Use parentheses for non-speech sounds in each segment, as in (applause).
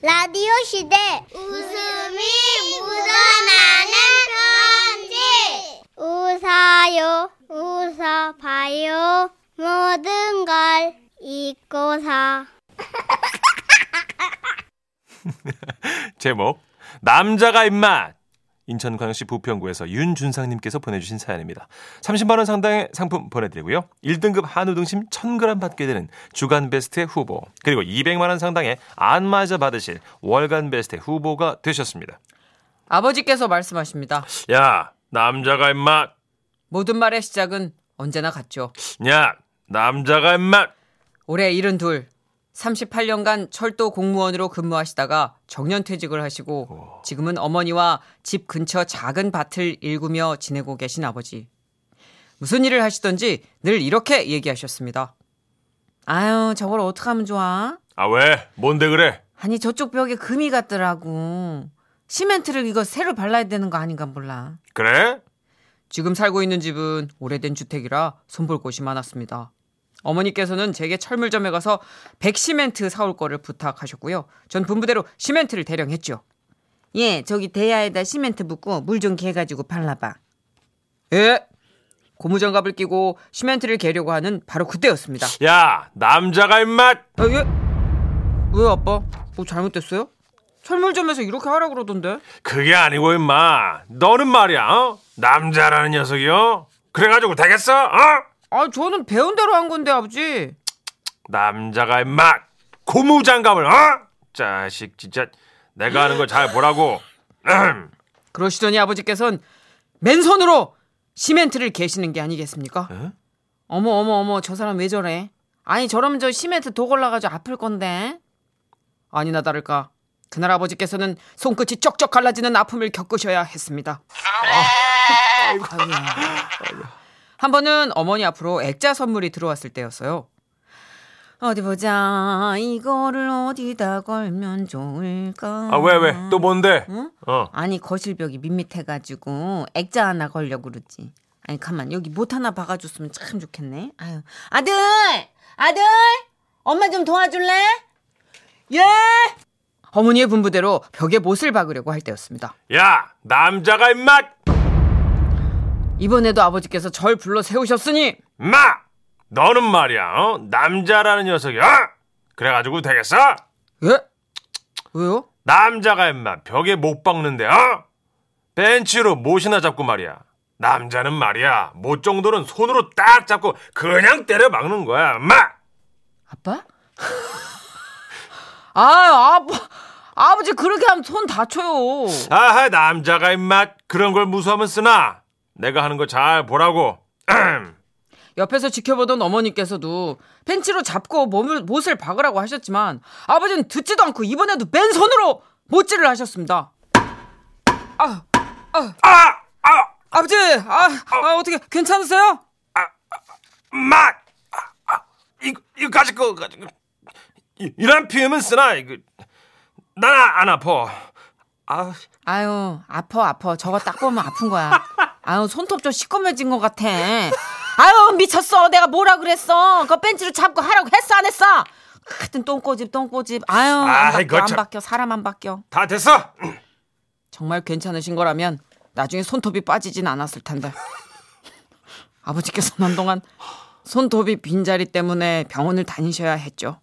라디오 시대. 웃음이 묻어나는 편지. 웃어요 웃어봐요. 모든 걸 잊고서. (laughs) 제목 남자가 입맛 인천광역시 부평구에서 윤준상님께서 보내주신 사연입니다. 30만 원 상당의 상품 보내드리고요. 1등급 한우 등심 1000g 받게 되는 주간 베스트 후보 그리고 200만 원 상당의 안마자 받으실 월간 베스트 후보가 되셨습니다. 아버지께서 말씀하십니다. 야 남자가 입맛 모든 말의 시작은 언제나 같죠. 야 남자가 입맛 올해 72, 38년간 철도 공무원으로 근무하시다가 정년퇴직을 하시고 지금은 어머니와 집 근처 작은 밭을 일구며 지내고 계신 아버지. 무슨 일을 하시던지 늘 이렇게 얘기하셨습니다. 아유, 저걸 어떡하면 좋아? 아 왜? 뭔데 그래? 아니, 저쪽 벽에 금이 갔더라고. 시멘트를 이거 새로 발라야 되는 거 아닌가 몰라. 그래? 지금 살고 있는 집은 오래된 주택이라 손볼 곳이 많았습니다. 어머니께서는 제게 철물점에 가서 백시멘트 사올 거를 부탁하셨고요. 전 분부대로 시멘트를 대령 했죠. 예, 저기 대야에다 시멘트 붓고 물 좀 개가지고 발라봐. 예. 고무장갑을 끼고 시멘트를 개려고 하는 바로 그때였습니다. 야 남자가 입맛 아, 예? 왜 아빠? 뭐 잘못됐어요? 철물점에서 이렇게 하라 그러던데. 그게 아니고 임마 너는 말이야 어? 남자라는 녀석이요 그래가지고 되겠어 어? 아, 저는 배운 대로 한 건데 아버지. 남자가 임마 고무장갑을 어? 자식 진짜 내가 하는 거잘 보라고 음. 그러시더니 아버지께서는 맨손으로 시멘트를 개시는 게 아니겠습니까? 에? 어머 어머 어머 저 사람 왜 저래? 아니 저러면 저 시멘트 독 올라가지고 아플 건데. 아니나 다를까 그날 아버지께서는 손끝이 쩍쩍 갈라지는 아픔을 겪으셔야 했습니다. 아이고. 한 번은 어머니 앞으로 액자 선물이 들어왔을 때였어요. 어디 보자. 이거를 어디다 걸면 좋을까? 아 왜 왜 또 뭔데 응? 어 아니 거실벽이 밋밋해가지고 액자 하나 걸려고 그러지. 아니 가만 여기 못 하나 박아줬으면 참 좋겠네. 아유 아들 아들 엄마 좀 도와줄래? 예. 어머니의 분부대로 벽에 못을 박으려고 할 때였습니다. 야 남자가 입맛 이번에도 아버지께서 절 불러 세우셨으니 마 너는 말이야 어? 남자라는 녀석이 야 어? 그래가지고 되겠어 예? 왜요? 남자가 임마 벽에 못 박는데 어? 벤치로 못이나 잡고 말이야 남자는 말이야 못 정도는 손으로 딱 잡고 그냥 때려 박는 거야 엄마 아빠? (laughs) 아유 아빠 아버지 그렇게 하면 손 다쳐요. 아하 남자가 임마 그런 걸 무서우면 쓰나 내가 하는 거 잘 보라고 옆에서 지켜보던 어머니께서도 벤치로 잡고 몸을 못을 박으라고 하셨지만 아버지는 듣지도 않고 이번에도 맨손으로 못질을 하셨습니다. 아, 아, 아! 아! 아버지, 아, 아 어떻게 괜찮으세요? 마! 아, 아, 이거 이거 가지고 가지고 이- 이런 피우면 쓰나 이거 난안 아파 아 아유, 아파, 아파. 저거 딱 보면 아픈 거야. 아유, 손톱 좀 시꺼매진 것 같아. 아유, 미쳤어. 내가 뭐라 그랬어. 그 벤치로 잡고 하라고 했어, 안 했어? 하여튼 똥꼬집, 똥꼬집. 아유, 안 아이, 바뀌어, 안 참. 바뀌어. 사람 안 바뀌어. 다 됐어 정말 괜찮으신 거라면 나중에 손톱이 빠지진 않았을 텐데. 아버지께서는 한동안 손톱이 빈자리 때문에 병원을 다니셔야 했죠.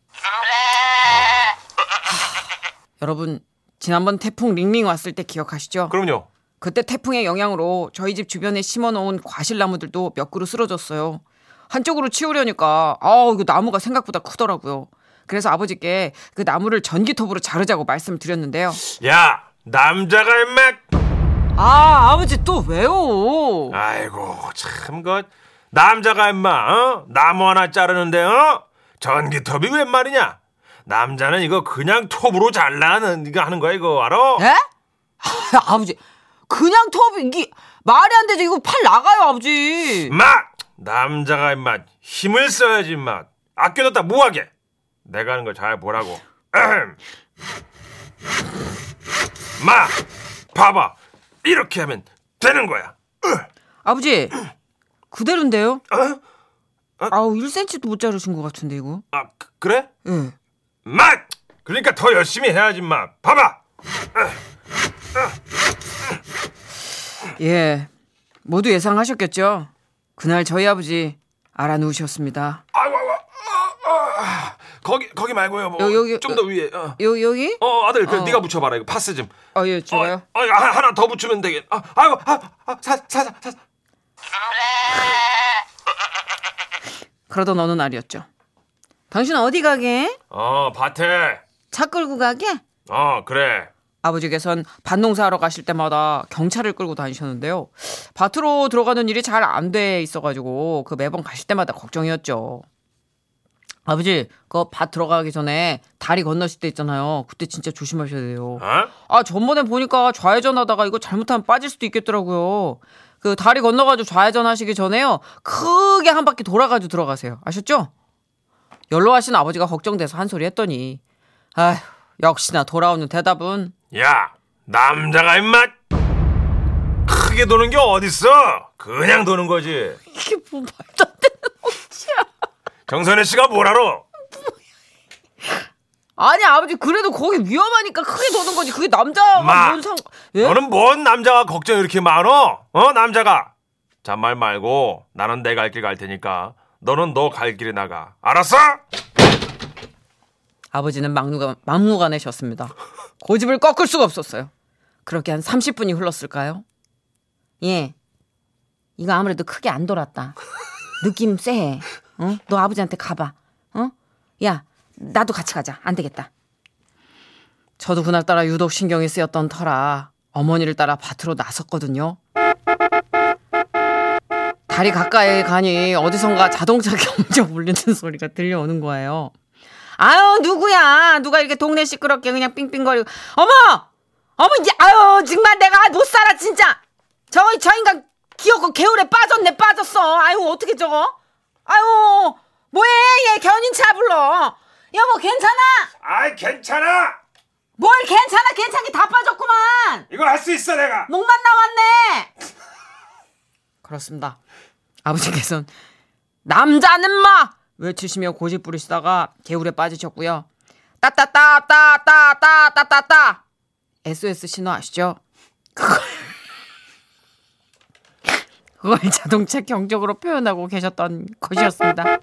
여러분, 지난번 태풍 링링 왔을 때 기억하시죠? 그럼요 그때 태풍의 영향으로 저희 집 주변에 심어놓은 과실나무들도 몇 그루 쓰러졌어요. 한쪽으로 치우려니까 아우 이거 나무가 생각보다 크더라고요. 그래서 아버지께 그 나무를 전기톱으로 자르자고 말씀드렸는데요. 야 남자가 임마 아 아버지 또 왜요? 아이고 참그 남자가 임마 어? 나무 하나 자르는데 어? 전기톱이 웬 말이냐 남자는 이거 그냥 톱으로 잘라는 이거 하는 거야 이거 알아? 예? (laughs) 아버지 그냥 톱이 이게 말이 안 되죠. 이거 팔 나가요 아버지. 마 남자가 임마 힘을 써야지 임마 아껴뒀다 뭐하게 내가 하는 거잘 보라고. 마 봐봐 이렇게 하면 되는 거야 아버지 그대로인데요? 어? 아우 1cm도 못 자르신 것 같은데 이거. 아 그- 그래? 예. 마 그러니까 더 열심히 해야지 마. 봐봐. 예, 모두 예상하셨겠죠? 그날 저희 아버지 알아 누우셨습니다. 아이고, 아이고, 아, 아, 거기 거기 말고요. 뭐, 여- 여기, 좀 더 위에. 어. 요 여기? 어 아들 그 어. 네가 붙여봐라 이거 파스 좀. 아 예, 좋아요. 어, 어, 하- 하나 더 붙이면 되겠. 아, 아이고, 아, 아, 사, 사, 사, 사. 그러던 어느 날이었죠. 당신 어디 가게? 어 밭에. 차 끌고 가게? 어 그래. 아버지께선 밭농사하러 가실 때마다 경찰을 끌고 다니셨는데요. 밭으로 들어가는 일이 잘 안 돼 있어가지고 그 매번 가실 때마다 걱정이었죠. 아버지, 그 밭 들어가기 전에 다리 건너실 때 있잖아요. 그때 진짜 조심하셔야 돼요. 어? 아, 전번에 보니까 좌회전 하다가 이거 잘못하면 빠질 수도 있겠더라고요. 그 다리 건너가지고 좌회전 하시기 전에요. 크게 한 바퀴 돌아가지고 들어가세요. 아셨죠? 연로하신 아버지가 걱정돼서 한 소리 했더니, 아휴, 역시나 돌아오는 대답은 야 남자가 임마 크게 도는 게 어딨어? 그냥 도는 거지. 이게 뭐 말도 안 되는 억지야. 정선혜 씨가 뭘 알아? 아니 아버지 그래도 거기 위험하니까 크게 도는 거지. 그게 남자가 마, 뭔 상? 예? 너는 뭔 남자가 걱정 이렇게 많어? 어 남자가 잔말 말고 나는 내 갈 길 갈 테니까 너는 너 갈 길에 나가 알았어? 아버지는 막무가 막무가내셨습니다. 고집을 꺾을 수가 없었어요. 그렇게 한 30분이 흘렀을까요? 예. 이거 아무래도 크게 안 돌았다. 느낌 쎄해. 어? 너 아버지한테 가봐. 어? 야, 나도 같이 가자. 안 되겠다. 저도 그날따라 유독 신경이 쓰였던 터라 어머니를 따라 밭으로 나섰거든요. 다리 가까이 가니 어디선가 자동차 경적 (laughs) 울리는 소리가 들려오는 거예요. 아유 누구야? 누가 이렇게 동네 시끄럽게 그냥 삥삥거리고. 어머! 어머 이제 아유 정말 내가 못 살아 진짜. 저저 인간 기어코 개울에 빠졌네 빠졌어. 아유 어떻게 저거? 아유 뭐해? 얘 견인차 불러. 여보 괜찮아? 아이 괜찮아. 뭘 괜찮아? 괜찮게 다 빠졌구만. 이거 할수 있어 내가. 목만 나왔네. 그렇습니다. 아버지께서는 남자는 마 외치시며 고집 부리시다가 개울에 빠지셨고요. 따따따따따따따따따 SOS 신호 아시죠? 그걸 (laughs) 그걸 자동차 경적으로 표현하고 계셨던 것이었습니다.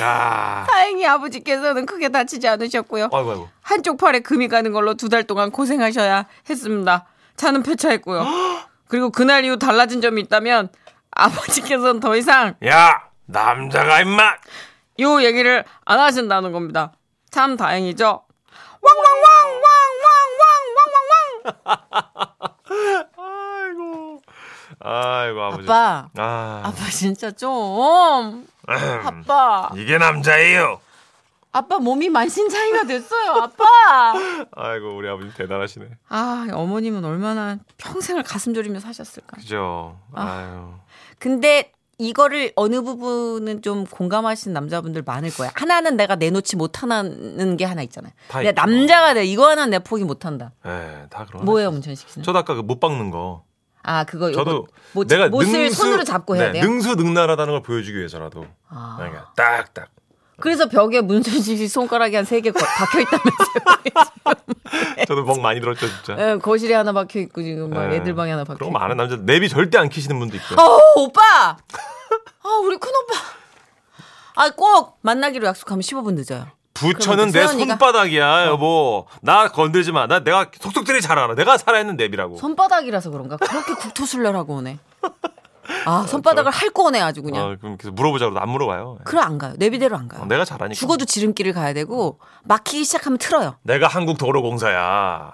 야 다행히 아버지께서는 크게 다치지 않으셨고요. 아이고 아이고. 한쪽 팔에 금이 가는 걸로 두 달 동안 고생하셔야 했습니다. 차는 폐차했고요. (gasps) 그리고 그날 이후 달라진 점이 있다면 아버지께서는 더 이상 야 남자가 임마! 요 얘기를 안 하신다는 겁니다. 참 다행이죠. 아이고. 아이고 아버지. 아빠, 아. 아빠 진짜 좀. 아빠, 이게 남자예요 아빠 몸이 만신창이가 됐어요. 아빠. 아이고 우리 아버님 대단하시네 아 어머님은 얼마나 평생을 가슴 졸이며 사셨을까. 그죠 아유 근데 이거를 어느 부분은 좀 공감하시는 남자분들 많을 거야. 하나는 내가 내놓지 못하는 게 하나 있잖아요. 다 내가 있죠. 남자가 돼. 이거 하나 내 포기 못한다. 예다 그런 뭐예요, 문천식 씨는? 저도 아까 그 못 박는 거 아 그거 저도 뭐, 내가 못을 능수, 손으로 잡고 해야 네, 돼요. 능수능란하다는 걸 보여주기 위해서라도 아. 그러니까 딱딱 그래서 벽에 문천식 씨 손가락이 한 세 개 박혀 있다면서요. (laughs) (laughs) 저도 멍 많이 들었죠 진짜 예, 거실에 하나 박혀 있고 지금 막 예. 애들 방에 하나 박혀 있고. 거 많은 남자 내비 절대 안 키시는 분도 있고요 어, 오빠. 아, 우리 큰 오빠. 아, 꼭 만나기로 약속하면 15분 늦어요. 부처는 내? 손바닥이야 여보 나 건들지 마 나 내가 속속들이 잘 알아 내가 살아있는 내비라고 손바닥이라서 그런가? 그렇게 국토술래라고 오네. 아, 손바닥을 핥고 오네 아주 그냥. 어, 그럼 그래서 물어보자고 안 물어봐요 그래 안 가요. 내 비대로 안 가요. 어, 내가 잘하니까 죽어도 지름길을 가야 되고 막히기 시작하면 틀어요. 내가 한국 도로공사야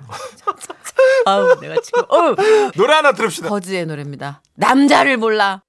(laughs) 아우 내가 지금 어 노래 하나 들읍시다 버즈의 노래입니다. 남자를 몰라.